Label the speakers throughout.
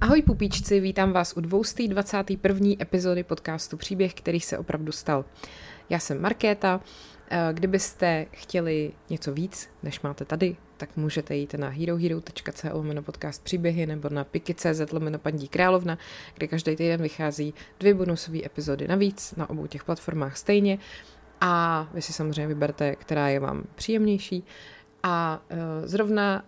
Speaker 1: Ahoj pupíčci, vítám vás u 221. epizody podcastu Příběh, který se opravdu stal. Já jsem Markéta, eh, kdybyste chtěli něco víc, než máte tady, tak můžete jít na herohero.co lomeno podcast příběhy nebo na piky.cz lomeno paní královna, kde každý týden vychází dvě bonusové epizody navíc na obou těch platformách stejně a vy si samozřejmě vyberte, která je vám příjemnější. A uh, zrovna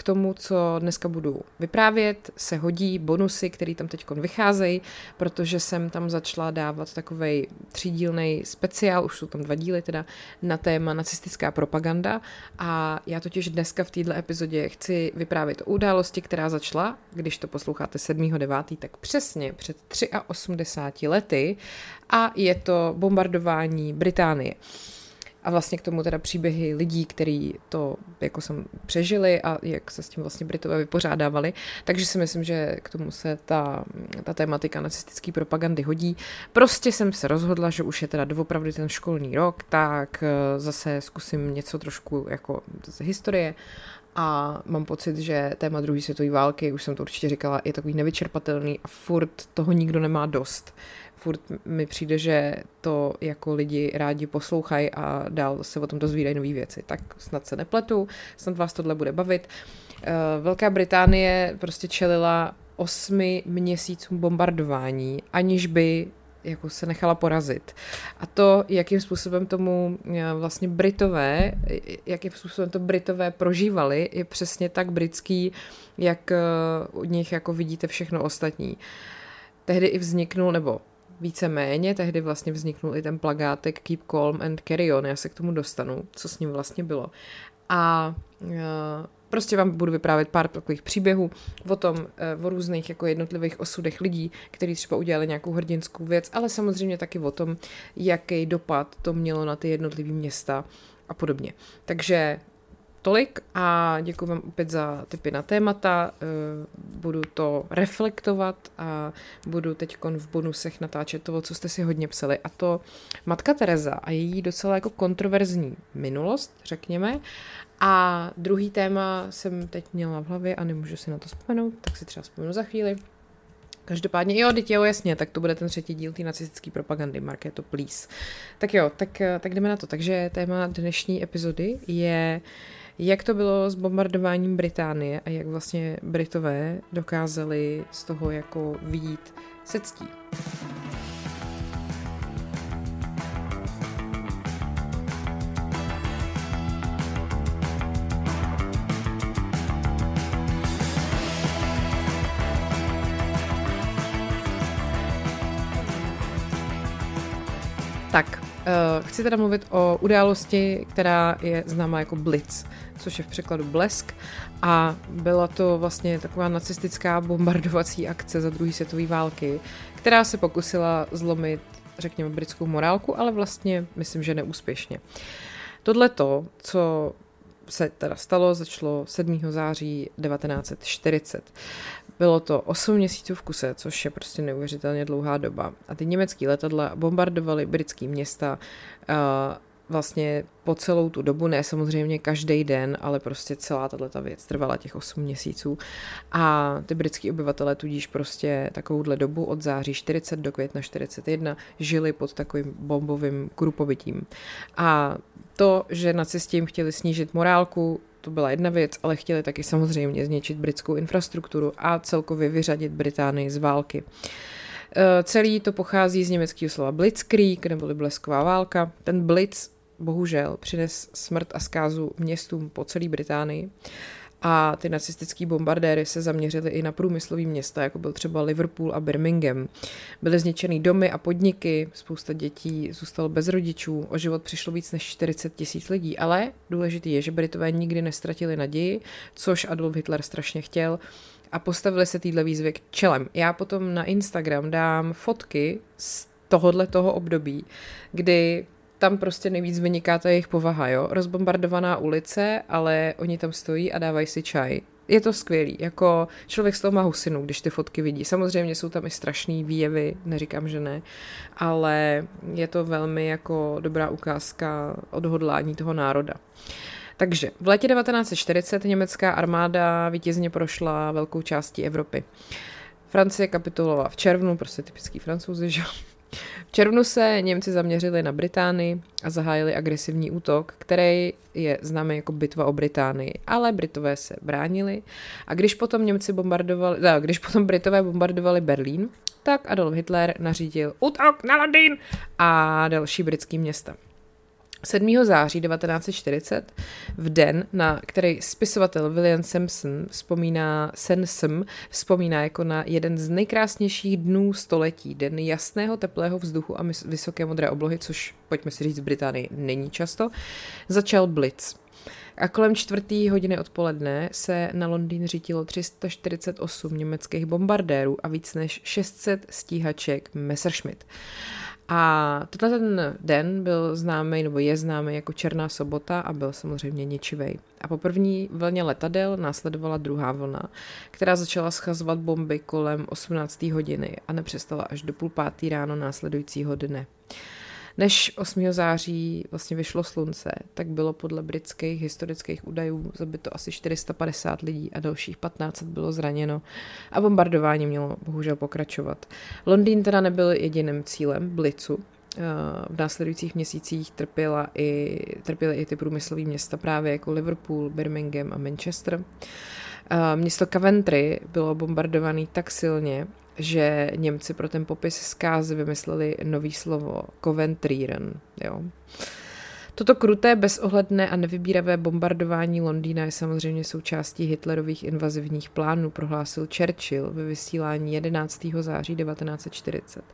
Speaker 1: k tomu, co dneska budu vyprávět, se hodí bonusy, které tam teď vycházejí, protože jsem tam začala dávat takový třídílný speciál, už jsou tam dva díly teda, na téma nacistická propaganda a já totiž dneska v této epizodě chci vyprávět o události, která začala, když to posloucháte 7.9., tak přesně před 83 lety a je to bombardování Británie a vlastně k tomu teda příběhy lidí, kteří to jako jsem přežili a jak se s tím vlastně Britové vypořádávali. Takže si myslím, že k tomu se ta, ta tématika nacistické propagandy hodí. Prostě jsem se rozhodla, že už je teda doopravdy ten školní rok, tak eh, zase zkusím něco trošku jako z historie a mám pocit, že téma druhé světové války, už jsem to určitě říkala, je takový nevyčerpatelný a furt toho nikdo nemá dost furt mi přijde, že to jako lidi rádi poslouchají a dál se o tom dozvídají nové věci. Tak snad se nepletu, snad vás tohle bude bavit. Eh, Velká Británie prostě čelila osmi měsícům bombardování, aniž by jako se nechala porazit. A to, jakým způsobem tomu eh, vlastně Britové, jakým způsobem to Britové prožívali, je přesně tak britský, jak u eh, nich jako vidíte všechno ostatní. Tehdy i vzniknul, nebo víceméně, tehdy vlastně vzniknul i ten plagátek Keep Calm and Carry On, já se k tomu dostanu, co s ním vlastně bylo. A prostě vám budu vyprávět pár takových příběhů o tom, uh, o různých jako jednotlivých osudech lidí, kteří třeba udělali nějakou hrdinskou věc, ale samozřejmě taky o tom, jaký dopad to mělo na ty jednotlivé města a podobně. Takže tolik a děkuji vám opět za tipy na témata. Eh, budu to reflektovat a budu teď v bonusech natáčet to, co jste si hodně psali. A to Matka Teresa a její docela jako kontroverzní minulost, řekněme. A druhý téma jsem teď měla v hlavě a nemůžu si na to vzpomenout, tak si třeba vzpomenu za chvíli. Každopádně, jo, teď jo, jasně, tak to bude ten třetí díl té nacistické propagandy, Marketo, please. Tak jo, tak, eh, tak jdeme na to. Takže téma dnešní epizody je jak to bylo s bombardováním Británie a jak vlastně Britové dokázali z toho jako vidět se ctí? Tak, uh, chci teda mluvit o události, která je známá jako Blitz což je v překladu Blesk. A byla to vlastně taková nacistická bombardovací akce za druhé světové války, která se pokusila zlomit, řekněme, britskou morálku, ale vlastně myslím, že neúspěšně. Tohle to, co se teda stalo, začalo 7. září 1940. Bylo to 8 měsíců v kuse, což je prostě neuvěřitelně dlouhá doba. A ty německé letadla bombardovaly britské města, vlastně po celou tu dobu, ne samozřejmě každý den, ale prostě celá tato věc trvala těch 8 měsíců. A ty britský obyvatele tudíž prostě takovouhle dobu od září 40 do května 41 žili pod takovým bombovým krupobytím. A to, že nacisti jim chtěli snížit morálku, to byla jedna věc, ale chtěli taky samozřejmě zničit britskou infrastrukturu a celkově vyřadit Británii z války. E, celý to pochází z německého slova Blitzkrieg, neboli blesková válka. Ten Blitz bohužel přines smrt a zkázu městům po celé Británii. A ty nacistický bombardéry se zaměřily i na průmyslové města, jako byl třeba Liverpool a Birmingham. Byly zničeny domy a podniky, spousta dětí zůstalo bez rodičů, o život přišlo víc než 40 tisíc lidí, ale důležitý je, že Britové nikdy nestratili naději, což Adolf Hitler strašně chtěl a postavili se týhle výzvy k čelem. Já potom na Instagram dám fotky z tohohle toho období, kdy tam prostě nejvíc vyniká ta jejich povaha, jo. Rozbombardovaná ulice, ale oni tam stojí a dávají si čaj. Je to skvělý, jako člověk z toho má husinu, když ty fotky vidí. Samozřejmě jsou tam i strašný výjevy, neříkám, že ne, ale je to velmi jako dobrá ukázka odhodlání toho národa. Takže v létě 1940 německá armáda vítězně prošla velkou částí Evropy. Francie kapitulovala v červnu, prostě typický francouzi, že v červnu se Němci zaměřili na Británii a zahájili agresivní útok, který je známý jako bitva o Británii, ale Britové se bránili a když potom Němci bombardovali, da, když potom Britové bombardovali Berlín, tak Adolf Hitler nařídil útok na Londýn a další britský města. 7. září 1940, v den, na který spisovatel William Simpson vzpomíná, Sensum vzpomíná jako na jeden z nejkrásnějších dnů století, den jasného, teplého vzduchu a vysoké modré oblohy, což, pojďme si říct, v Británii není často, začal Blitz. A kolem čtvrtý hodiny odpoledne se na Londýn řítilo 348 německých bombardérů a víc než 600 stíhaček Messerschmitt. A tenhle ten den byl známý, nebo je známý jako Černá sobota a byl samozřejmě ničivej. A po první vlně letadel následovala druhá vlna, která začala schazovat bomby kolem 18. hodiny a nepřestala až do půl pátý ráno následujícího dne. Než 8. září vlastně vyšlo slunce, tak bylo podle britských historických údajů zabito asi 450 lidí a dalších 15 bylo zraněno a bombardování mělo bohužel pokračovat. Londýn teda nebyl jediným cílem Blicu, eh, v následujících měsících trpěla i, trpěly i ty průmyslové města právě jako Liverpool, Birmingham a Manchester. Eh, město Coventry bylo bombardované tak silně, že Němci pro ten popis zkázy vymysleli nový slovo Coventryren. Jo. Toto kruté, bezohledné a nevybíravé bombardování Londýna je samozřejmě součástí Hitlerových invazivních plánů, prohlásil Churchill ve vysílání 11. září 1940.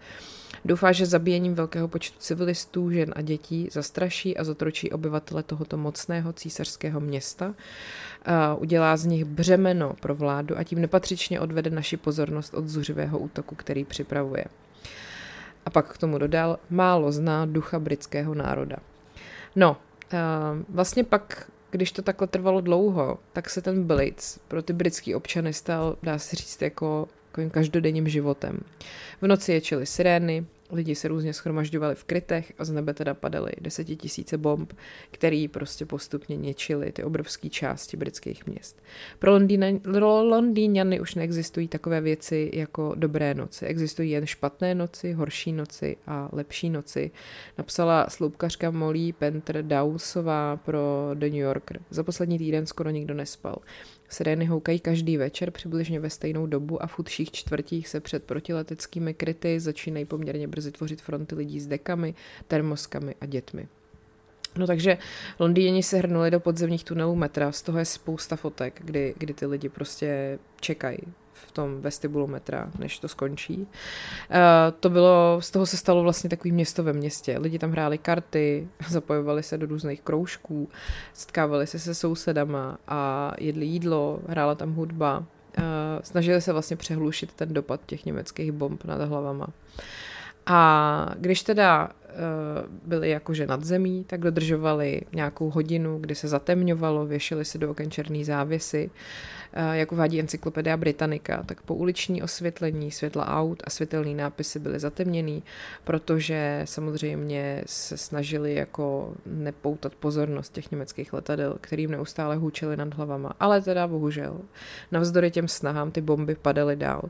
Speaker 1: Doufá, že zabíjením velkého počtu civilistů, žen a dětí zastraší a zotročí obyvatele tohoto mocného císařského města, udělá z nich břemeno pro vládu a tím nepatřičně odvede naši pozornost od zuřivého útoku, který připravuje. A pak k tomu dodal, málo zná ducha britského národa. No, vlastně pak když to takhle trvalo dlouho, tak se ten Blitz pro ty britský občany stal, dá se říct, jako každodenním životem. V noci ječily sirény, Lidi se různě schromažďovali v krytech a z nebe teda padaly desetitisíce bomb, který prostě postupně něčily ty obrovské části britských měst. Pro Londýňany už neexistují takové věci jako dobré noci. Existují jen špatné noci, horší noci a lepší noci. Napsala sloupkařka Molly Penter Dowsová pro The New Yorker. Za poslední týden skoro nikdo nespal. Sirény houkají každý večer přibližně ve stejnou dobu a v chudších čtvrtích se před protileteckými kryty začínají poměrně brzy tvořit fronty lidí s dekami, termoskami a dětmi. No takže Londýni se hrnuli do podzemních tunelů metra, z toho je spousta fotek, kdy, kdy ty lidi prostě čekají v tom vestibulu metra, než to skončí. Uh, to bylo, z toho se stalo vlastně takový město ve městě. Lidi tam hráli karty, zapojovali se do různých kroužků, setkávali se se sousedama a jedli jídlo, hrála tam hudba. Uh, snažili se vlastně přehlušit ten dopad těch německých bomb nad hlavama. A když teda byli jakože nad zemí, tak dodržovali nějakou hodinu, kdy se zatemňovalo, věšili se do oken černý závěsy. Eh, jak uvádí Encyklopedia Britannica, tak po uliční osvětlení světla aut a světelný nápisy byly zatemněný, protože samozřejmě se snažili jako nepoutat pozornost těch německých letadel, kterým neustále hůčeli nad hlavama. Ale teda bohužel, navzdory těm snahám ty bomby padaly dál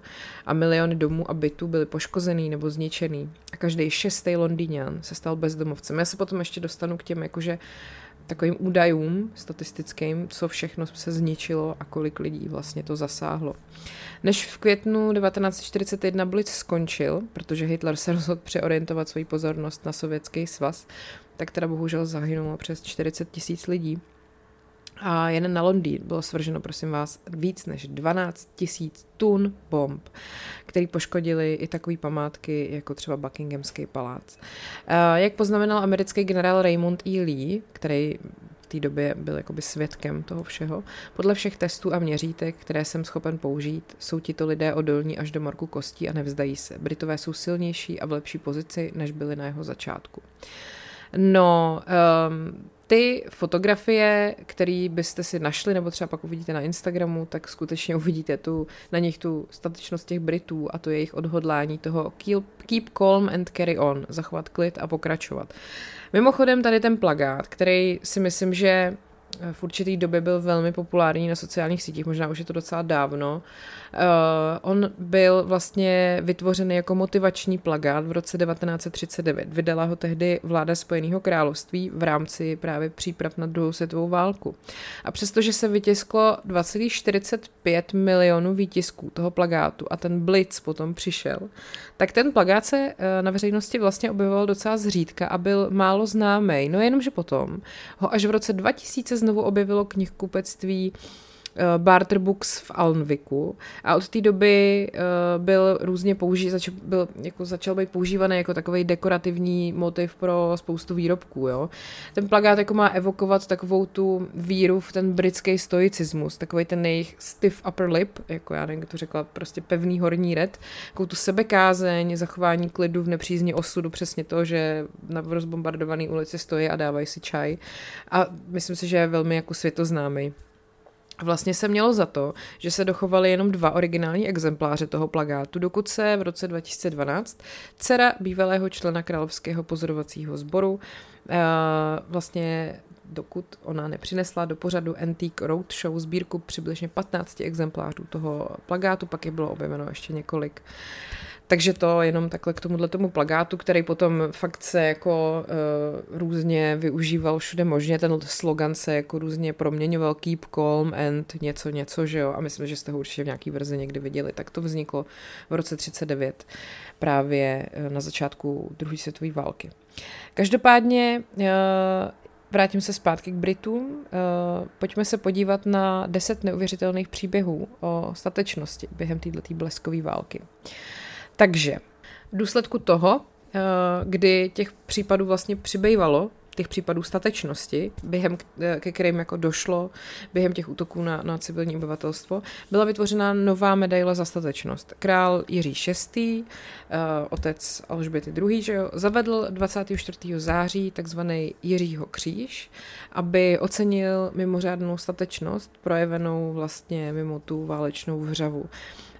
Speaker 1: a miliony domů a bytů byly poškozený nebo zničený a každý šestý Londýňan se stal bezdomovcem. Já se potom ještě dostanu k těm jakože takovým údajům statistickým, co všechno se zničilo a kolik lidí vlastně to zasáhlo. Než v květnu 1941 Blitz skončil, protože Hitler se rozhodl přeorientovat svoji pozornost na sovětský svaz, tak teda bohužel zahynulo přes 40 tisíc lidí a jen na Londýn bylo svrženo, prosím vás, víc než 12 tisíc tun bomb, které poškodili i takové památky, jako třeba Buckinghamský palác. Jak poznamenal americký generál Raymond E. Lee, který v té době byl jakoby svědkem toho všeho. Podle všech testů a měřítek, které jsem schopen použít, jsou tito lidé odolní až do morku kostí a nevzdají se. Britové jsou silnější a v lepší pozici, než byli na jeho začátku. No, um, ty fotografie, které byste si našli, nebo třeba pak uvidíte na Instagramu, tak skutečně uvidíte tu, na nich tu statečnost těch Britů a to jejich odhodlání toho keep, calm and carry on, zachovat klid a pokračovat. Mimochodem tady ten plagát, který si myslím, že v určitý době byl velmi populární na sociálních sítích, možná už je to docela dávno. Uh, on byl vlastně vytvořený jako motivační plagát v roce 1939. Vydala ho tehdy vláda Spojeného království v rámci právě příprav na druhou světovou válku. A přestože se vytisklo 2,45 milionů výtisků toho plagátu a ten Blitz potom přišel, tak ten plagát se uh, na veřejnosti vlastně objevoval docela zřídka a byl málo známý. No jenomže potom ho až v roce 2000 znovu objevilo knihkupectví Barter Books v Alnviku a od té doby uh, byl různě použít, zač, byl, jako začal být používaný jako takový dekorativní motiv pro spoustu výrobků. Jo. Ten plagát jako má evokovat takovou tu víru v ten britský stoicismus, takový ten jejich stiff upper lip, jako já nevím, to řekla, prostě pevný horní red, takovou tu sebekázeň, zachování klidu v nepřízně osudu, přesně to, že na rozbombardované ulici stojí a dávají si čaj. A myslím si, že je velmi jako světoznámý. Vlastně se mělo za to, že se dochovaly jenom dva originální exempláře toho plagátu, dokud se v roce 2012 dcera bývalého člena Královského pozorovacího sboru eh, vlastně dokud ona nepřinesla do pořadu Antique Roadshow sbírku přibližně 15 exemplářů toho plagátu, pak je bylo objeveno ještě několik. Takže to jenom takhle k tomuhle tomu plagátu, který potom fakt se jako uh, různě využíval všude možně, ten slogan se jako různě proměňoval keep calm and něco, něco, že jo, a myslím, že jste ho určitě v nějaký verzi někdy viděli, tak to vzniklo v roce 39 právě eh, na začátku druhé světové války. Každopádně uh, Vrátím se zpátky k Britům. Pojďme se podívat na deset neuvěřitelných příběhů o statečnosti během této bleskové války. Takže v důsledku toho, eh, kdy těch případů vlastně přibývalo, těch případů statečnosti, během, eh, ke kterým jako došlo během těch útoků na, na civilní obyvatelstvo, byla vytvořena nová medaile za statečnost. Král Jiří VI., eh, otec Alžběty II., že jo, zavedl 24. září takzvaný Jiřího kříž, aby ocenil mimořádnou statečnost projevenou vlastně mimo tu válečnou vřavu.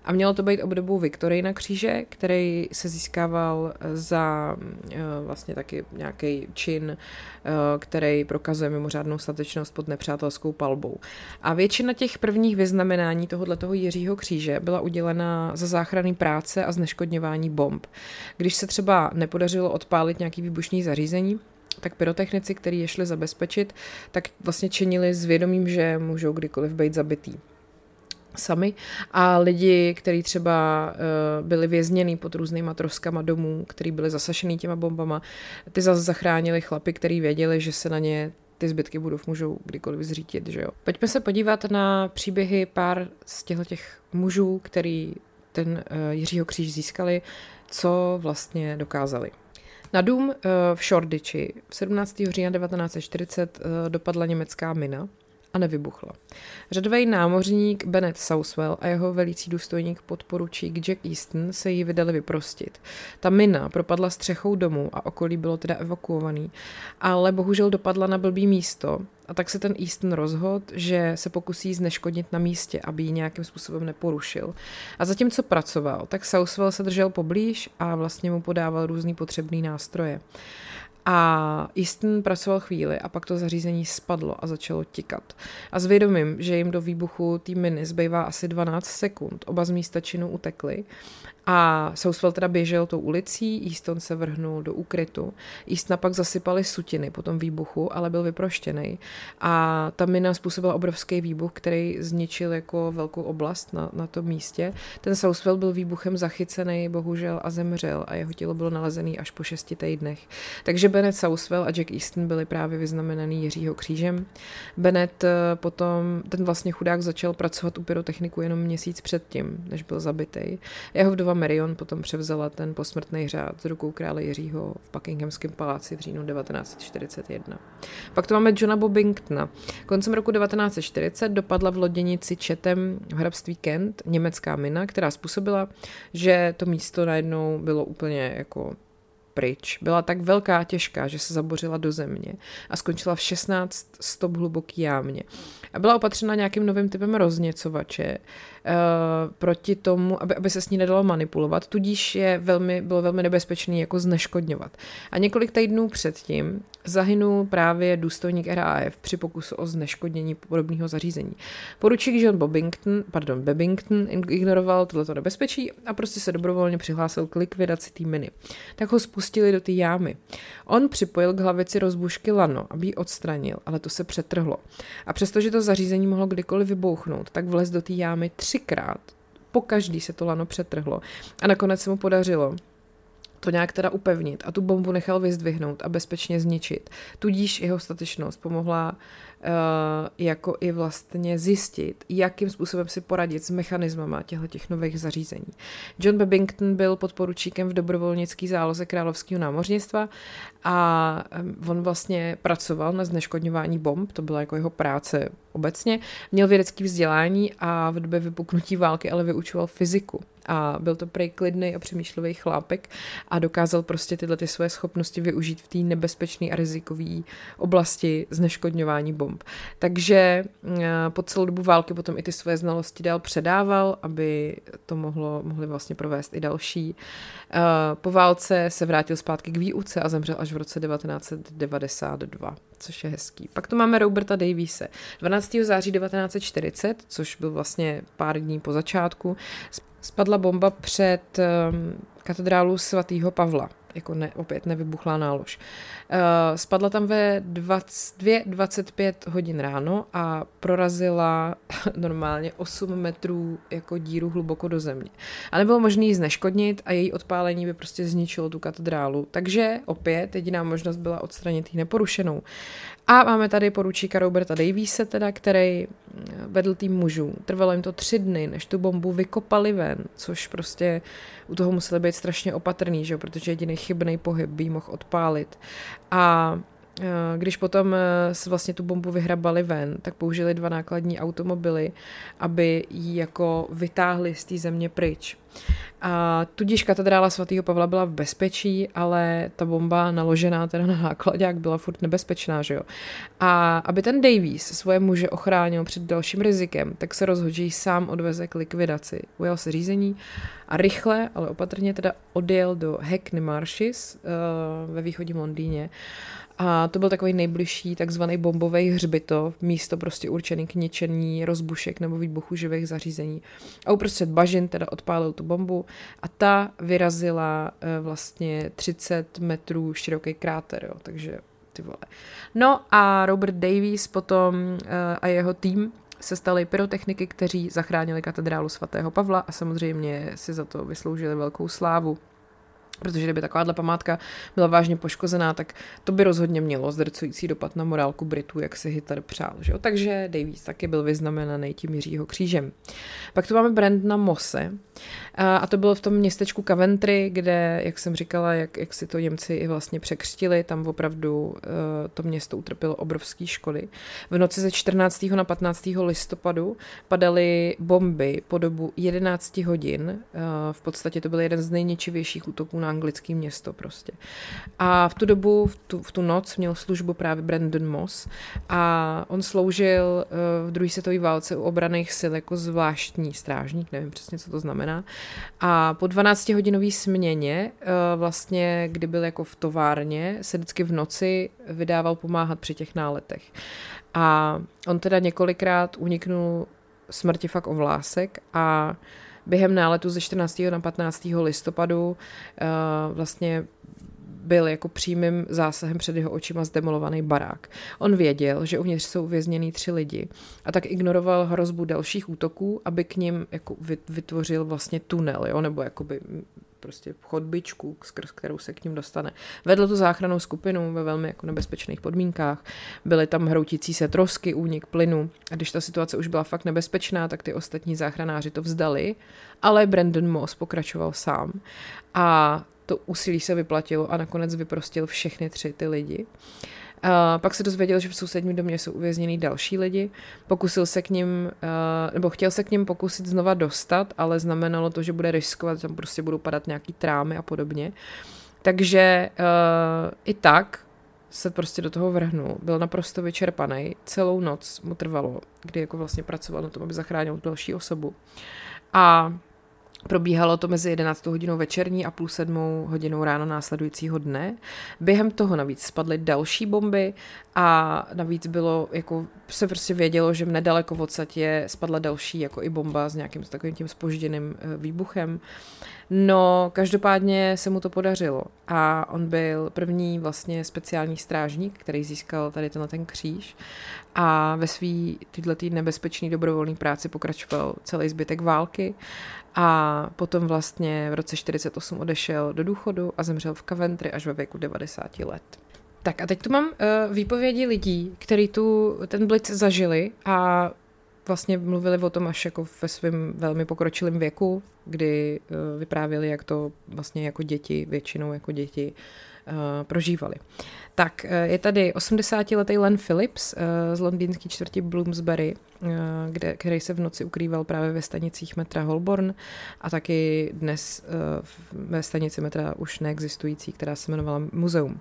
Speaker 1: A mělo to být obdobou Viktorina kříže, který se získával za eh, vlastně taky nějaký čin, eh, který prokazuje mimořádnou statečnost pod nepřátelskou palbou. A většina těch prvních vyznamenání tohoto toho Jiřího kříže byla udělena za záchranný práce a zneškodňování bomb. Když se třeba nepodařilo odpálit nějaký výbušný zařízení, tak pyrotechnici, kteří je šli zabezpečit, tak vlastně činili s vědomím, že můžou kdykoliv být zabitý sami a lidi, kteří třeba uh, byli vězněni pod různýma troskama domů, který byli zasašený těma bombama, ty zase zachránili chlapy, kteří věděli, že se na ně ty zbytky budov můžou kdykoliv zřítit, že jo. Pojďme se podívat na příběhy pár z těchto těch mužů, který ten uh, Jiřího kříž získali, co vlastně dokázali. Na dům uh, v Šordiči 17. října 1940 uh, dopadla německá mina, a nevybuchla. Řadový námořník Bennett Southwell a jeho velící důstojník podporučík Jack Easton se jí vydali vyprostit. Ta mina propadla střechou domu a okolí bylo teda evakuovaný, ale bohužel dopadla na blbý místo a tak se ten Easton rozhodl, že se pokusí zneškodnit na místě, aby ji nějakým způsobem neporušil. A zatímco pracoval, tak Southwell se držel poblíž a vlastně mu podával různý potřebný nástroje. A Easton pracoval chvíli a pak to zařízení spadlo a začalo tikat. A s vědomím, že jim do výbuchu té miny zbývá asi 12 sekund, oba z místa činu utekli a Southwell teda běžel tou ulicí, Easton se vrhnul do úkrytu. Eastona pak zasypali sutiny po tom výbuchu, ale byl vyproštěný. A ta mina způsobila obrovský výbuch, který zničil jako velkou oblast na, na tom místě. Ten Southwell byl výbuchem zachycený, bohužel, a zemřel a jeho tělo bylo nalezené až po šesti týdnech. Takže Bennett Southwell a Jack Easton byli právě vyznamenaný Jiřího křížem. Bennett eh, potom, ten vlastně chudák začal pracovat u pyrotechniku jenom měsíc předtím, než byl zabitý. Jeho vdova Marion potom převzala ten posmrtný řád z rukou krále Jiřího v Buckinghamském paláci v říjnu 1941. Pak to máme Johna Bobingtona. Koncem roku 1940 dopadla v loděnici Četem v hrabství Kent německá mina, která způsobila, že to místo najednou bylo úplně jako pryč. Byla tak velká a těžká, že se zabořila do země a skončila v 16 stop hluboký jámě. A byla opatřena nějakým novým typem rozněcovače, proti tomu, aby, aby se s ní nedalo manipulovat, tudíž je velmi, bylo velmi nebezpečný jako zneškodňovat. A několik týdnů předtím zahynul právě důstojník RAF při pokusu o zneškodnění podobného zařízení. Poručík John Bobington, pardon, Bebington ignoroval tohleto nebezpečí a prostě se dobrovolně přihlásil k likvidaci té miny. Tak ho spustili do té jámy. On připojil k hlavici rozbušky lano, aby ji odstranil, ale to se přetrhlo. A přestože to zařízení mohlo kdykoliv vybouchnout, tak vlez do té jámy třikrát. Po každý se to lano přetrhlo. A nakonec se mu podařilo to nějak teda upevnit a tu bombu nechal vyzdvihnout a bezpečně zničit. Tudíž jeho statečnost pomohla Eh, jako i vlastně zjistit, jakým způsobem si poradit s mechanismama těchto těch nových zařízení. John Babington byl podporučíkem v dobrovolnické záloze královského námořnictva a on vlastně pracoval na zneškodňování bomb, to byla jako jeho práce obecně. Měl vědecké vzdělání a v době vypuknutí války ale vyučoval fyziku a byl to prej klidný a přemýšlivý chlápek a dokázal prostě tyhle ty své schopnosti využít v té nebezpečné a rizikové oblasti zneškodňování bomb. Takže eh, po celou dobu války potom i ty své znalosti dál předával, aby to mohlo, mohli vlastně provést i další. Eh, po válce se vrátil zpátky k výuce a zemřel až v roce 1992 což je hezký. Pak tu máme Roberta Daviese. 12. září 1940, což byl vlastně pár dní po začátku, spadla bomba před um, katedrálu svatého Pavla jako ne, opět nevybuchlá nálož. Uh, spadla tam ve 2.25 hodin ráno a prorazila normálně 8 metrů jako díru hluboko do země. A nebylo možné ji zneškodnit a její odpálení by prostě zničilo tu katedrálu. Takže opět jediná možnost byla odstranit ji neporušenou. A máme tady poručíka Roberta Daviese, teda, který vedl tým mužů. Trvalo jim to tři dny, než tu bombu vykopali ven, což prostě u toho museli být strašně opatrný, že? protože jediný chybný pohyb by mohl odpálit. A Eh, když potom eh, vlastně tu bombu vyhrabali ven, tak použili dva nákladní automobily, aby ji jako vytáhli z té země pryč. A tudíž katedrála svatého Pavla byla v bezpečí, ale ta bomba naložená teda na nákladák byla furt nebezpečná, že jo. A aby ten Davies svoje muže ochránil před dalším rizikem, tak se rozhodl, že ji sám odveze k likvidaci. Ujal se řízení a rychle, ale opatrně teda odjel do Hackney Marshes uh, ve východním Londýně a to byl takový nejbližší takzvaný bombový hřbitov, místo prostě určený k ničení rozbušek nebo výbuchu živých zařízení. A uprostřed bažin teda odpálil tu bombu a ta vyrazila e, vlastně 30 metrů široký kráter, jo, takže ty vole. No a Robert Davies potom e, a jeho tým se stali pyrotechniky, kteří zachránili katedrálu svatého Pavla a samozřejmě si za to vysloužili velkou slávu. Protože kdyby takováhle památka byla vážně poškozená, tak to by rozhodně mělo zdrcující dopad na morálku Britů, jak si Hitler přál. Že jo? Takže Davies taky byl vyznamenaný tím Jiřího křížem. Pak tu máme Brandna Mosse a to bylo v tom městečku Coventry, kde, jak jsem říkala, jak, jak si to Němci i vlastně překřtili, tam opravdu uh, to město utrpělo obrovské škody. V noci ze 14. na 15. listopadu padaly bomby po dobu 11 hodin. Uh, v podstatě to byl jeden z nejničivějších útoků na anglické město prostě. A v tu dobu, v tu, v tu noc měl službu právě Brandon Moss a on sloužil uh, v druhé světové válce u obraných sil jako zvláštní strážník, nevím přesně, co to znamená. A po 12-hodinové směně, uh, vlastně, kdy byl jako v továrně, se vždycky v noci vydával pomáhat při těch náletech. A on teda několikrát uniknul smrti fakt o vlásek a během náletu ze 14. na 15. listopadu uh, vlastně byl jako přímým zásahem před jeho očima zdemolovaný barák. On věděl, že uvnitř jsou uvězněný tři lidi a tak ignoroval hrozbu dalších útoků, aby k ním jako vytvořil vlastně tunel, jo, nebo jakoby prostě chodbičku, skrz kterou se k ním dostane. Vedl tu záchranou skupinu ve velmi jako nebezpečných podmínkách. Byly tam hroutící se trosky, únik plynu. A když ta situace už byla fakt nebezpečná, tak ty ostatní záchranáři to vzdali, ale Brandon Moss pokračoval sám. A to úsilí se vyplatilo a nakonec vyprostil všechny tři ty lidi. A pak se dozvěděl, že v sousedním domě jsou uvězněný další lidi. Pokusil se k ním, nebo chtěl se k ním pokusit znova dostat, ale znamenalo to, že bude riskovat, tam prostě budou padat nějaký trámy a podobně. Takže i tak se prostě do toho vrhnul. Byl naprosto vyčerpaný. Celou noc mu trvalo, kdy jako vlastně pracoval na tom, aby zachránil další osobu. A Probíhalo to mezi 11 hodinou večerní a půl sedmou hodinou ráno následujícího dne. Během toho navíc spadly další bomby a navíc bylo, jako se prostě vědělo, že nedaleko v odsadě spadla další jako i bomba s nějakým s takovým tím spožděným eh, výbuchem. No, každopádně se mu to podařilo a on byl první vlastně speciální strážník, který získal tady tenhle ten kříž a ve svý tyhle nebezpečný dobrovolný práci pokračoval celý zbytek války a potom vlastně v roce 48 odešel do důchodu a zemřel v Coventry až ve věku 90 let. Tak a teď tu mám uh, výpovědi lidí, kteří tu ten blitz zažili a vlastně mluvili o tom až jako ve svém velmi pokročilém věku, kdy uh, vyprávěli, jak to vlastně jako děti, většinou jako děti, prožívali. Tak uh, je tady 80-letý Len Phillips uh, z londýnské čtvrti Bloomsbury, kde, který se v noci ukrýval právě ve stanicích metra Holborn a taky dnes ve stanici metra už neexistující, která se jmenovala Muzeum. Uh,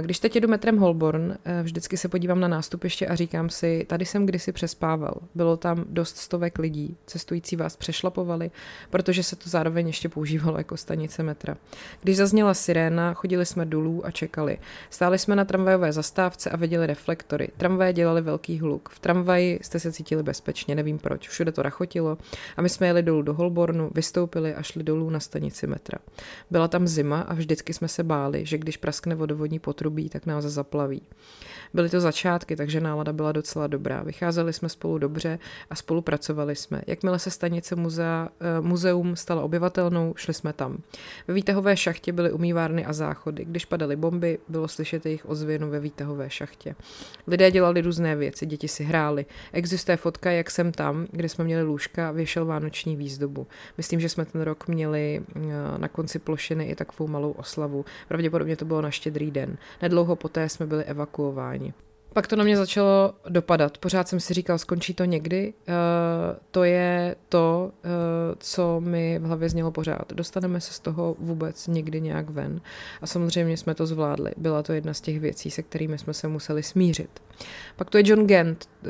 Speaker 1: když teď jedu metrem Holborn, eh, vždycky se podívám na nástupiště a říkám si, tady jsem kdysi přespával. Bylo tam dost stovek lidí, cestující vás přešlapovali, protože se to zároveň ještě používalo jako stanice metra. Když zazněla siréna, chodili jsme dolů a čekali. Stáli jsme na tramvajové zastávce a viděli reflektory. Tramvaje dělali velký hluk. V tramvaji jste se cítili bezpečně, nevím proč. Všude to rachotilo a my jsme jeli dolů do Holbornu, vystoupili a šli dolů na stanici metra. Byla tam zima a vždycky jsme se báli, že když praskne vodovodní potrubí, tak nás zaplaví. Byly to začátky, takže nálada byla docela dobrá. Vycházeli jsme spolu dobře a spolupracovali jsme. Jakmile se stanice muzea, eh, muzeum stala obyvatelnou, šli jsme tam. Ve výtahové šachtě byly umývárny a záchody. Když padaly bomby, bylo slyšet jejich ozvěnu ve výtahové šachtě. Lidé dělali různé věci, děti si hráli. Existuje fotka, jak jsem tam, kde jsme měli lůžka, věšel vánoční výzdobu. Myslím, že jsme ten rok měli eh, na konci plošiny i takovou malou oslavu. Pravděpodobně to bylo na štědrý den. Nedlouho poté jsme byli evakuováni. Pak to na mě začalo dopadat. Pořád jsem si říkal, skončí to někdy. Uh, to je to, uh, co mi v hlavě znělo pořád. Dostaneme se z toho vůbec někdy nějak ven. A samozřejmě jsme to zvládli. Byla to jedna z těch věcí, se kterými jsme se museli smířit. Pak to je John Gent, uh,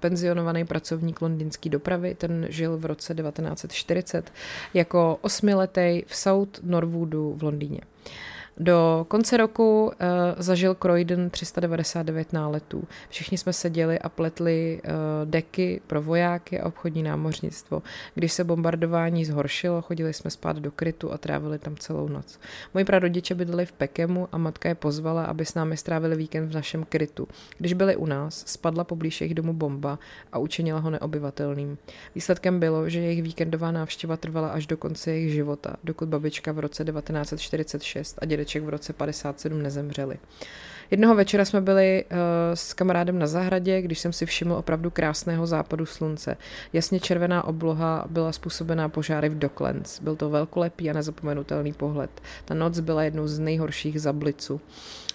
Speaker 1: penzionovaný pracovník londýnské dopravy. Ten žil v roce 1940 jako osmiletý v South Norwoodu v Londýně. Do konce roku uh, zažil Croydon 399 náletů. Všichni jsme seděli a pletli uh, deky pro vojáky a obchodní námořnictvo. Když se bombardování zhoršilo, chodili jsme spát do krytu a trávili tam celou noc. Moji prarodiče bydleli v Pekemu a matka je pozvala, aby s námi strávili víkend v našem krytu. Když byli u nás, spadla poblíž jejich domu bomba a učinila ho neobyvatelným. Výsledkem bylo, že jejich víkendová návštěva trvala až do konce jejich života, dokud babička v roce 1946 a dědeček v roce 57 nezemřeli. Jednoho večera jsme byli uh, s kamarádem na zahradě, když jsem si všiml opravdu krásného západu slunce. Jasně červená obloha byla způsobená požáry v Docklands. Byl to velkolepý a nezapomenutelný pohled. Ta noc byla jednou z nejhorších za blicu.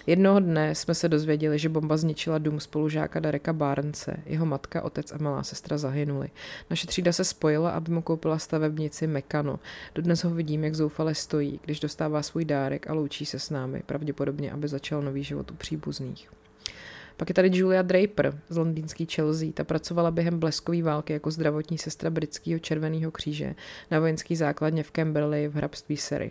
Speaker 1: Jednoho dne jsme se dozvěděli, že bomba zničila dům spolužáka Dareka Barnce. Jeho matka, otec a malá sestra zahynuli. Naše třída se spojila, aby mu koupila stavebnici Mekano. Dodnes ho vidím, jak zoufale stojí, když dostává svůj dárek a loučí se s námi, pravděpodobně, aby začal nový život u příbuzných. Pak je tady Julia Draper z londýnský Chelsea. Ta pracovala během bleskové války jako zdravotní sestra britského červeného kříže na vojenský základně v Camberley v hrabství Surrey.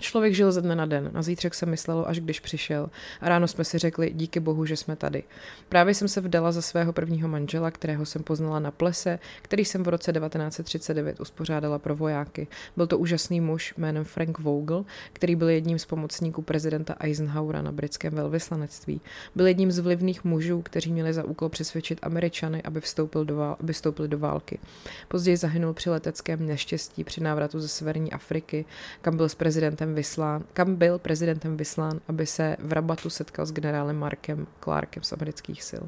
Speaker 1: Člověk žil ze dne na den, na zítřek se myslelo, až když přišel a ráno jsme si řekli, díky bohu, že jsme tady. Právě jsem se vdala za svého prvního manžela, kterého jsem poznala na plese, který jsem v roce 1939 uspořádala pro vojáky. Byl to úžasný muž jménem Frank Vogel, který byl jedním z pomocníků prezidenta Eisenhowera na britském velvyslanectví. Byl jedním z vlivných mužů, kteří měli za úkol přesvědčit Američany, aby, vstoupil do vál- aby vstoupili do války. Později zahynul při leteckém neštěstí při návratu ze severní Afriky, kam byl s prezidentem prezidentem vyslán, kam byl prezidentem vyslán, aby se v Rabatu setkal s generálem Markem Clarkem z amerických sil.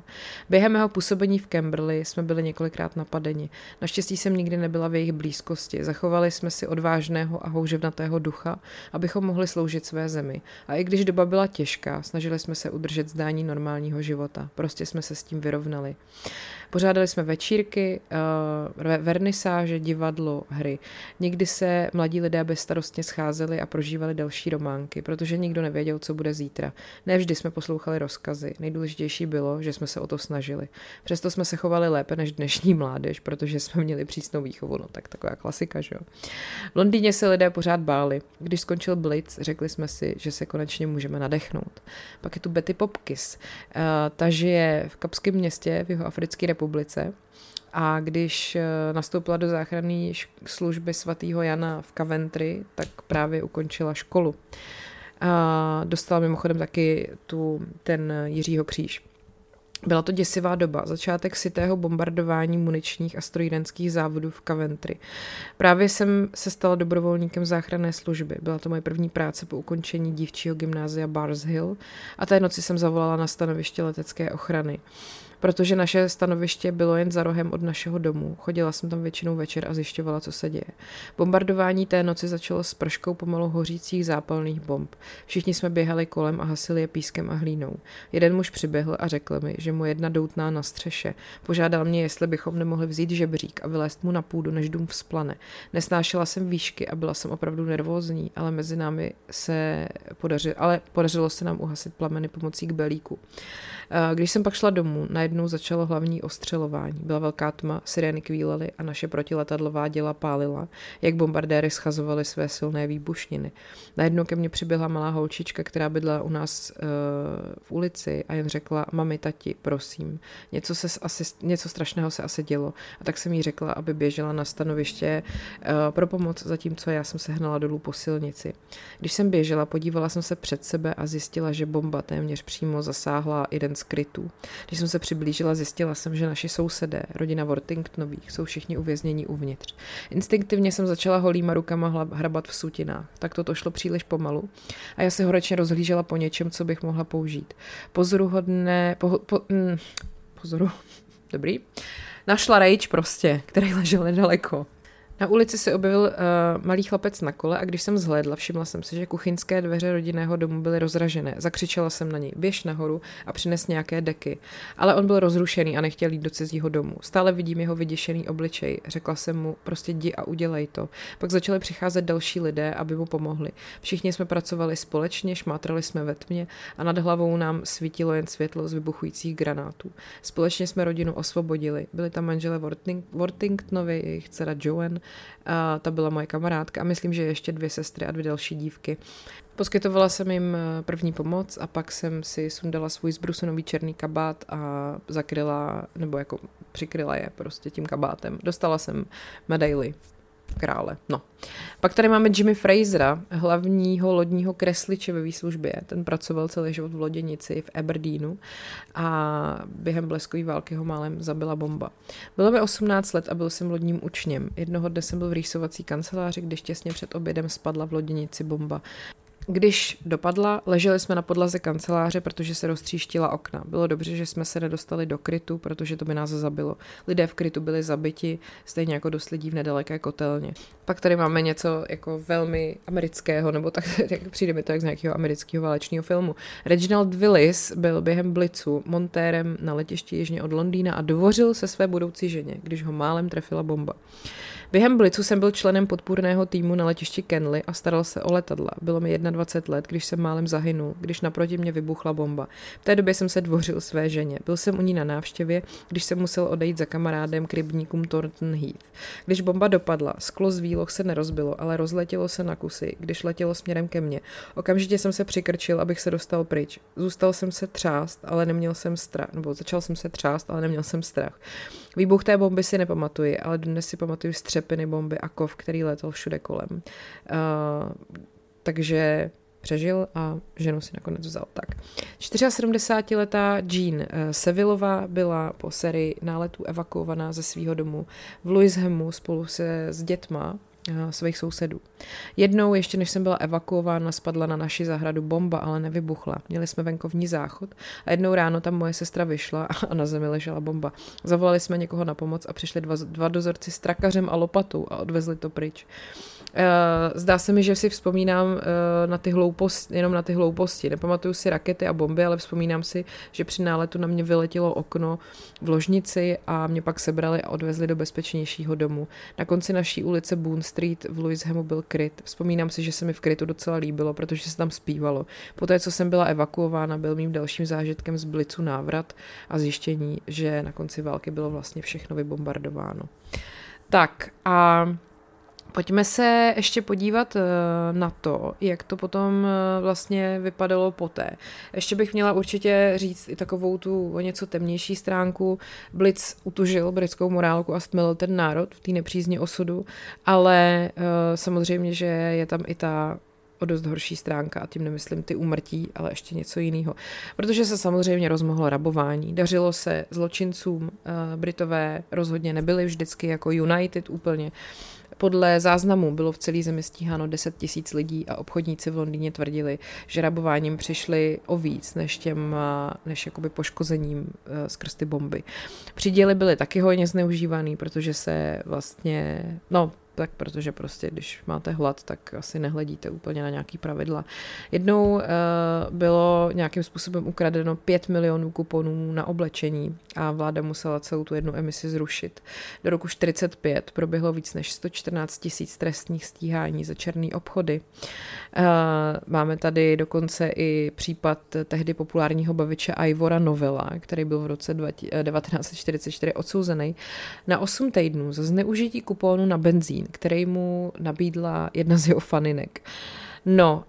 Speaker 1: Během mého působení v Camberley jsme byli několikrát napadeni. Naštěstí jsem nikdy nebyla v jejich blízkosti. Zachovali jsme si odvážného a houževnatého ducha, abychom mohli sloužit své zemi. A i když doba byla těžká, snažili jsme se udržet zdání normálního života. Prostě jsme se s tím vyrovnali. Pořádali jsme večírky, uh, vernisáže, divadlo, hry. Někdy se mladí lidé bezstarostně scházeli a prožívali další románky, protože nikdo nevěděl, co bude zítra. Ne vždy jsme poslouchali rozkazy. Nejdůležitější bylo, že jsme se o to snažili. Přesto jsme se chovali lépe než dnešní mládež, protože jsme měli přísnou výchovu. No tak taková klasika, že jo. V Londýně se lidé pořád báli. Když skončil Blitz, řekli jsme si, že se konečně můžeme nadechnout. Pak je tu Betty Popkis. Uh, ta žije v Kapském městě v jeho Africké republice a když eh, nastoupila do záchranné služby svatého Jana v Coventry, tak právě ukončila školu. A dostala mimochodem taky tu, ten Jiřího kříž. Byla to děsivá doba, začátek sitého bombardování muničních a strojírenských závodů v Coventry. Právě jsem se stala dobrovolníkem záchranné služby. Byla to moje první práce po ukončení dívčího gymnázia Bars Hill a té noci jsem zavolala na stanoviště letecké ochrany protože naše stanoviště bylo jen za rohem od našeho domu. Chodila jsem tam většinou večer a zjišťovala, co se děje. Bombardování té noci začalo s prškou pomalu hořících zápalných bomb. Všichni jsme běhali kolem a hasili je pískem a hlínou. Jeden muž přiběhl a řekl mi, že mu jedna doutná na střeše. Požádal mě, jestli bychom nemohli vzít žebřík a vylézt mu na půdu, než dům vzplane. Nesnášela jsem výšky a byla jsem opravdu nervózní, ale mezi námi se podařilo, ale podařilo se nám uhasit plameny pomocí kbelíku. Když jsem pak šla domů, najednou začalo hlavní ostřelování. Byla velká tma, sirény kvílely a naše protiletadlová děla pálila, jak bombardéry schazovaly své silné výbušniny. Najednou ke mně přiběhla malá holčička, která bydla u nás uh, v ulici a jen řekla, mami, tati, prosím, něco, se asi, něco strašného se asi dělo. A tak jsem jí řekla, aby běžela na stanoviště uh, pro pomoc, zatímco já jsem se hnala dolů po silnici. Když jsem běžela, podívala jsem se před sebe a zjistila, že bomba téměř přímo zasáhla jeden z krytů. Když jsem se přiblížila, zjistila jsem, že naši sousedé, rodina Wortingtonových, jsou všichni uvěznění uvnitř. Instinktivně jsem začala holýma rukama hrabat v sutinách. Tak to šlo příliš pomalu a já se horečně rozhlížela po něčem, co bych mohla použít. Pozoruhodné... Po, po, mm, pozoru... Dobrý. Našla rage prostě, který ležel nedaleko. Na ulici se objevil uh, malý chlapec na kole a když jsem zhlédla, všimla jsem si, že kuchyňské dveře rodinného domu byly rozražené. Zakřičela jsem na něj, běž nahoru a přines nějaké deky. Ale on byl rozrušený a nechtěl jít do cizího domu. Stále vidím jeho vyděšený obličej. Řekla jsem mu, prostě jdi a udělej to. Pak začali přicházet další lidé, aby mu pomohli. Všichni jsme pracovali společně, šmátrali jsme ve tmě a nad hlavou nám svítilo jen světlo z vybuchujících granátů. Společně jsme rodinu osvobodili. Byli tam manželé Worting- Wortingtonovi, jejich dcera Joan, a ta byla moje kamarádka a myslím, že ještě dvě sestry a dvě další dívky. Poskytovala jsem jim eh, první pomoc a pak jsem si sundala svůj zbrusunový černý kabát a zakryla, nebo jako přikryla je prostě tím kabátem. Dostala jsem medaily krále. No. Pak tady máme Jimmy Frasera, hlavního lodního kresliče ve výslužbě. Ten pracoval celý život v loděnici v Aberdeenu a během bleskové války ho málem zabila bomba. Bylo mi 18 let a byl jsem lodním učněm. Jednoho dne jsem byl v rýsovací kanceláři, když těsně před obědem spadla v loděnici bomba. Když dopadla, leželi jsme na podlaze kanceláře, protože se roztříštila okna. Bylo dobře, že jsme se nedostali do krytu, protože to by nás zabilo. Lidé v krytu byli zabiti, stejně jako dost lidí v nedaleké kotelně. Pak tady máme něco jako velmi amerického, nebo tak jak přijde mi to jak z nějakého amerického válečného filmu. Reginald Willis byl během blicu montérem na letišti jižně od Londýna a dvořil se své budoucí ženě, když ho málem trefila bomba. Během Blicu jsem byl členem podpůrného týmu na letišti Kenley a staral se o letadla. Bylo mi 21 let, když jsem málem zahynul, když naproti mě vybuchla bomba. V té době jsem se dvořil své ženě. Byl jsem u ní na návštěvě, když jsem musel odejít za kamarádem k rybníkům Thornton Heath. Když bomba dopadla, sklo z výloh se nerozbilo, ale rozletělo se na kusy, když letělo směrem ke mně. Okamžitě jsem se přikrčil, abych se dostal pryč. Zůstal jsem se třást, ale neměl jsem strach, nebo začal jsem se třást, ale neměl jsem strach. Výbuch té bomby si nepamatuji, ale dnes si pamatuju střepiny bomby a kov, který letěl všude kolem. Uh, takže přežil a ženu si nakonec vzal. Tak. 74-letá Jean eh, Sevilova byla po sérii náletů evakuovaná ze svého domu v Louishamu spolu se s dětma svých sousedů. Jednou, ještě než jsem byla evakuována, spadla na naši zahradu bomba, ale nevybuchla. Měli jsme venkovní záchod a jednou ráno tam moje sestra vyšla a na zemi ležela bomba. Zavolali jsme někoho na pomoc a přišli dva, dva dozorci s trakařem a lopatou a odvezli to pryč. Uh, zdá se mi, že si vzpomínám uh, na ty hlouposti, jenom na ty hlouposti. Nepamatuju si rakety a bomby, ale vzpomínám si, že při náletu na mě vyletělo okno v ložnici a mě pak sebrali a odvezli do bezpečnějšího domu. Na konci naší ulice Boone Street v Louishamu byl kryt. Vzpomínám si, že se mi v krytu docela líbilo, protože se tam zpívalo. Poté, co jsem byla evakuována, byl mým dalším zážitkem z Blicu návrat a zjištění, že na konci války bylo vlastně všechno vybombardováno. Tak a Pojďme se ještě podívat eh, na to, jak to potom eh, vlastně vypadalo poté. Ještě bych měla určitě říct i takovou tu o něco temnější stránku. Blitz utužil britskou morálku a stmilil ten národ v té nepřízně osudu, ale eh, samozřejmě, že je tam i ta o dost horší stránka a tím nemyslím ty úmrtí, ale ještě něco jiného. Protože se samozřejmě rozmohlo rabování. Dařilo se zločincům, Britové rozhodně nebyli vždycky jako United úplně. Podle záznamů bylo v celé zemi stíháno 10 tisíc lidí a obchodníci v Londýně tvrdili, že rabováním přišli o víc než těm, než jakoby poškozením eh, skrz ty bomby. Přiděly byly taky hodně zneužívaný, protože se vlastně, no tak protože prostě, když máte hlad, tak asi nehledíte úplně na nějaký pravidla. Jednou uh, bylo nějakým způsobem ukradeno 5 milionů kuponů na oblečení a vláda musela celou tu jednu emisi zrušit. Do roku 45 proběhlo víc než 114 tisíc trestních stíhání za černý obchody. Uh, máme tady dokonce i případ tehdy populárního baviče Ivora Novela, který byl v roce 1944 odsouzený na 8 týdnů za zneužití kuponu na benzín benzín, který mu nabídla jedna z jeho faninek. No,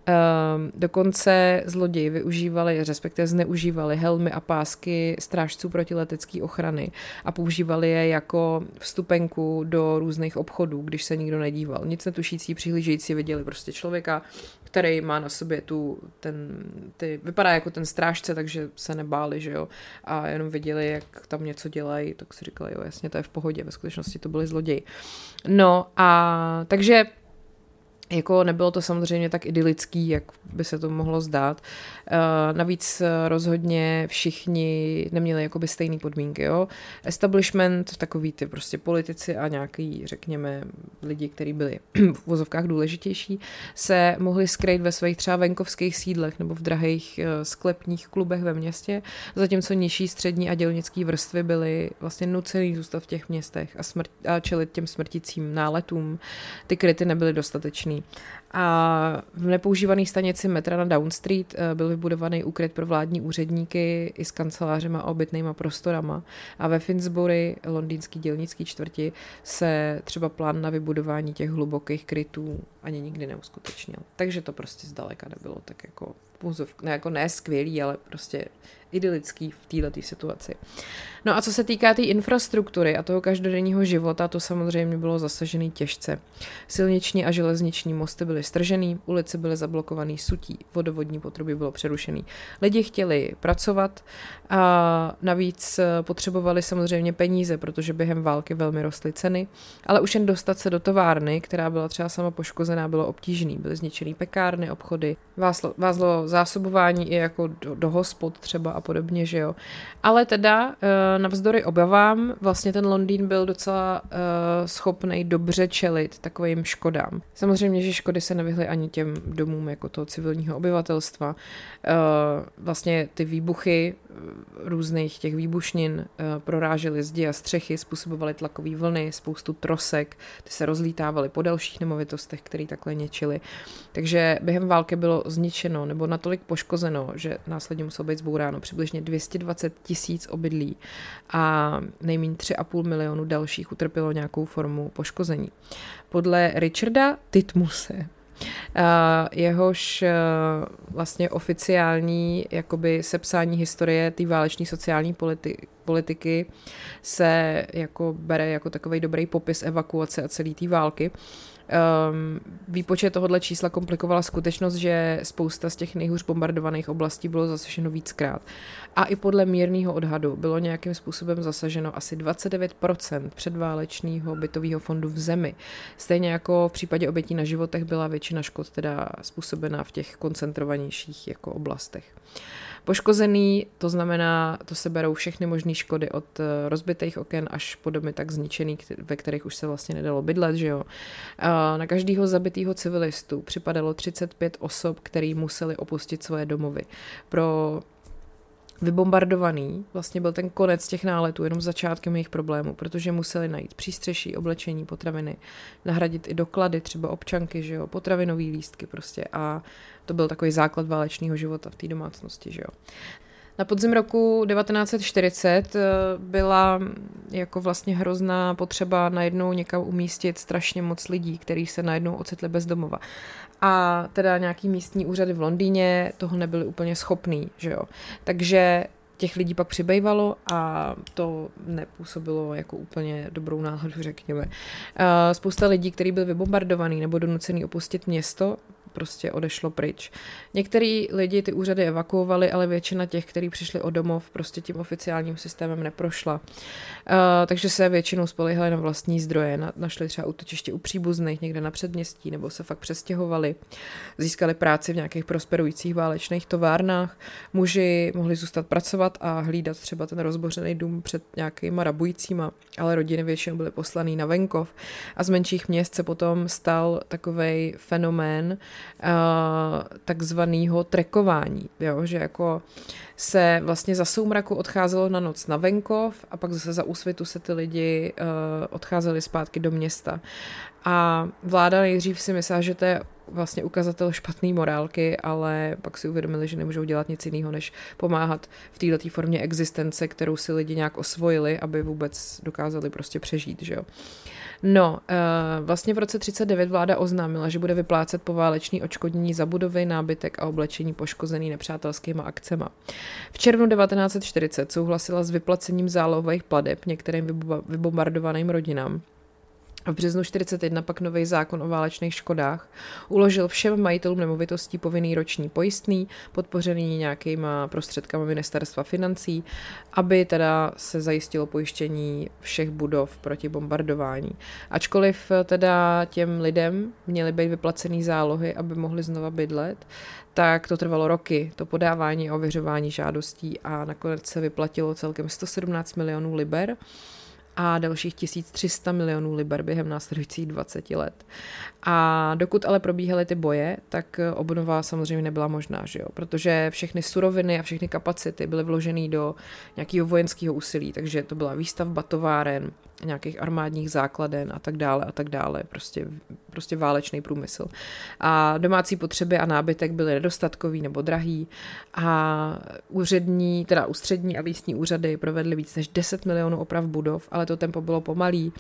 Speaker 1: um, dokonce zloději využívali, respektive zneužívali helmy a pásky strážců protiletecké ochrany a používali je jako vstupenku do různých obchodů, když se nikdo nedíval. Nic netušící, přihlížející viděli prostě člověka, který má na sobě tu, ten, ty, vypadá jako ten strážce, takže se nebáli, že jo, a jenom viděli, jak tam něco dělají, tak si říkali, jo, jasně, to je v pohodě, ve skutečnosti to byli zloději. No a takže jako nebylo to samozřejmě tak idylický, jak by se to mohlo zdát. Uh, navíc rozhodně všichni neměli jakoby stejné podmínky. Jo? Establishment, takový ty prostě politici a nějaký, řekněme, lidi, kteří byli v vozovkách důležitější, se mohli skrýt ve svých třeba venkovských sídlech nebo v drahých uh, sklepních klubech ve městě, zatímco nižší střední a dělnické vrstvy byly vlastně nucený zůstat v těch městech a, smrt- a čelit těm smrtícím náletům. Ty kryty nebyly dostatečný. A v nepoužívané stanici metra na Down Street eh, byl vybudovaný úkryt pro vládní úředníky i s kancelářema a obytnýma prostorama. A ve Finsbury, londýnský dělnický čtvrti, se třeba plán na vybudování těch hlubokých krytů ani nikdy neuskutečnil. Takže to prostě zdaleka nebylo tak jako, ne, jako ne skvělý, ale prostě idylický v této situaci. No a co se týká té tý infrastruktury a toho každodenního života, to samozřejmě bylo zasažený těžce. Silniční a železniční mosty byly stržený, ulice byly zablokované sutí, vodovodní potruby bylo přerušený. Lidi chtěli pracovat a navíc potřebovali samozřejmě peníze, protože během války velmi rostly ceny, ale už jen dostat se do továrny, která byla třeba sama poškozená, bylo obtížný. Byly zničený pekárny, obchody, vázlo, vázlo zásobování i jako do, do hospod třeba a podobně, že jo. Ale teda eh, navzdory obavám, vlastně ten Londýn byl docela uh, schopný dobře čelit takovým škodám. Samozřejmě, že škody se nevyhly ani těm domům jako toho civilního obyvatelstva. Uh, vlastně ty výbuchy různých těch výbušnin prorážely zdi a střechy, způsobovaly tlakové vlny, spoustu trosek, ty se rozlítávaly po dalších nemovitostech, které takhle něčily. Takže během války bylo zničeno nebo natolik poškozeno, že následně muselo být zbouráno přibližně 220 tisíc obydlí a nejméně 3,5 milionu dalších utrpělo nějakou formu poškození. Podle Richarda Titmuse, Uh, jehož uh, vlastně oficiální jakoby sepsání historie té váleční sociální politi- politiky se jako bere jako takový dobrý popis evakuace a celé té války, Um, výpočet tohohle čísla komplikovala skutečnost, že spousta z těch nejhůř bombardovaných oblastí bylo zasaženo víckrát. A i podle mírného odhadu bylo nějakým způsobem zasaženo asi 29% předválečného bytového fondu v zemi. Stejně jako v případě obětí na životech byla většina škod teda způsobená v těch koncentrovanějších jako oblastech. Poškozený, to znamená, to se berou všechny možné škody od eh, rozbitých oken až po domy tak zničený, ve kterých už se vlastně nedalo bydlet, že jo. Na každého zabitého civilistu připadalo 35 osob, který museli opustit svoje domovy. Pro vybombardovaný, vlastně byl ten konec těch náletů jenom začátkem jejich problémů, protože museli najít přístřeší, oblečení, potraviny, nahradit i doklady, třeba občanky, že jo, potravinové lístky prostě a to byl takový základ válečného života v té domácnosti, že jo. Na podzim roku 1940 eh, byla jako vlastně hrozná potřeba najednou někam umístit strašně moc lidí, kteří se najednou ocitli bez domova. A teda nějaký místní úřady v Londýně toho nebyli úplně schopný, že jo. Takže těch lidí pak přibývalo a to nepůsobilo jako úplně dobrou náhodu, řekněme. Eh, spousta lidí, kteří byli vybombardovaný nebo donucený opustit město, prostě odešlo pryč. Některý lidi ty úřady evakuovali, ale většina těch, kteří přišli o domov, prostě tím oficiálním systémem neprošla. Uh, takže se většinou spolehali na vlastní zdroje. Na, našli třeba útočiště u příbuzných někde na předměstí, nebo se fakt přestěhovali. Získali práci v nějakých prosperujících válečných továrnách. Muži mohli zůstat pracovat a hlídat třeba ten rozbořený dům před nějakýma rabujícíma, ale rodiny většinou byly poslaný na venkov. A z menších měst se potom stal takový fenomén, takzvaného trekování, jo? že jako se vlastně za soumraku odcházelo na noc na venkov a pak zase za úsvitu se ty lidi uh, odcházeli zpátky do města. A vláda nejdřív si myslela, že to je vlastně ukazatel špatné morálky, ale pak si uvědomili, že nemůžou dělat nic jiného, než pomáhat v této formě existence, kterou si lidi nějak osvojili, aby vůbec dokázali prostě přežít, že jo. No, uh, vlastně v roce 39 vláda oznámila, že bude vyplácet poválečný očkodnění za budovy, nábytek a oblečení poškozený nepřátelskýma akcema. V červnu 1940 souhlasila s vyplacením zálohových pladeb některým vybombardovaným rodinám v březnu 41 pak nový zákon o válečných škodách uložil všem majitelům nemovitostí povinný roční pojistný, podpořený nějakýma prostředkama ministerstva financí, aby teda se zajistilo pojištění všech budov proti bombardování. Ačkoliv teda těm lidem měly být vyplacený zálohy, aby mohli znova bydlet, tak to trvalo roky, to podávání a ověřování žádostí a nakonec se vyplatilo celkem 117 milionů liber a dalších 1300 milionů liber během následujících 20 let. A dokud ale probíhaly ty boje, tak obnova samozřejmě nebyla možná, že jo? protože všechny suroviny a všechny kapacity byly vloženy do nějakého vojenského úsilí, takže to byla výstavba továren, nějakých armádních základen a tak dále a tak dále, prostě, prostě válečný průmysl. A domácí potřeby a nábytek byly nedostatkový nebo drahý a úřední, teda ústřední a místní úřady provedly víc než 10 milionů oprav budov, ale to tempo bylo pomalý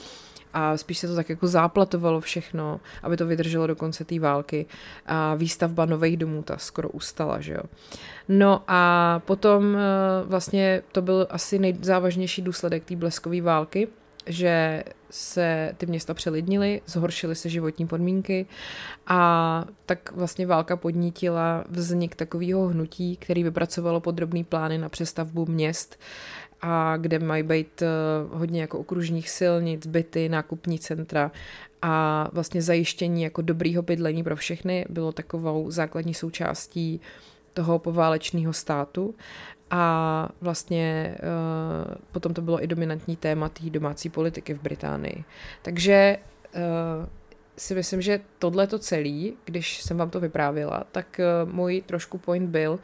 Speaker 1: a spíš se to tak jako záplatovalo všechno, aby to vydrželo do konce té války a výstavba nových domů ta skoro ustala, že jo. No a potom eh, vlastně to byl asi nejzávažnější důsledek té bleskové války, že se ty města přelidnily, zhoršily se životní podmínky a tak vlastně válka podnítila vznik takového hnutí, který vypracovalo podrobný plány na přestavbu měst a kde mají být eh, hodně jako okružních silnic, byty, nákupní centra a vlastně zajištění jako dobrýho bydlení pro všechny bylo takovou základní součástí toho poválečného státu a vlastně uh, potom to bylo i dominantní téma té domácí politiky v Británii. Takže uh, si myslím, že tohle to celý, když jsem vám to vyprávila, tak můj trošku point byl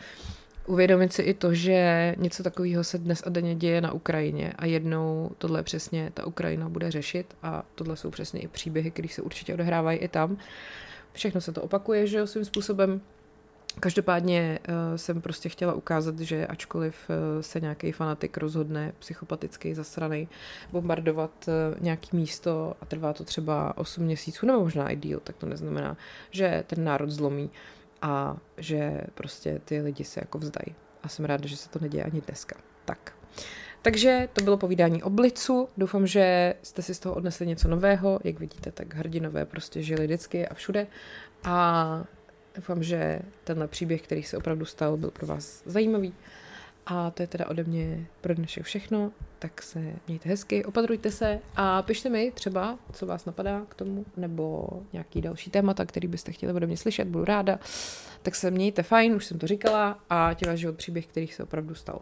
Speaker 1: uvědomit si i to, že něco takového se dnes a denně děje na Ukrajině a jednou tohle přesně ta Ukrajina bude řešit a tohle jsou přesně i příběhy, které se určitě odehrávají i tam. Všechno se to opakuje, že jo, svým způsobem Každopádně uh, jsem prostě chtěla ukázat, že ačkoliv uh, se nějaký fanatik rozhodne psychopatický, zasraný, bombardovat uh, nějaký místo a trvá to třeba 8 měsíců nebo možná i díl, tak to neznamená, že ten národ zlomí a že prostě ty lidi se jako vzdají. A jsem ráda, že se to neděje ani dneska. Tak. Takže to bylo povídání o Blicu. Doufám, že jste si z toho odnesli něco nového. Jak vidíte, tak hrdinové prostě žili vždycky a všude. A doufám, že tenhle příběh, který se opravdu stal, byl pro vás zajímavý. A to je teda ode mě pro dnešek všechno, tak se mějte hezky, opatrujte se a pište mi třeba, co vás napadá k tomu, nebo nějaký další témata, který byste chtěli ode mě slyšet, budu ráda. Tak se mějte fajn, už jsem to říkala a tě váš život příběh, který se opravdu stal.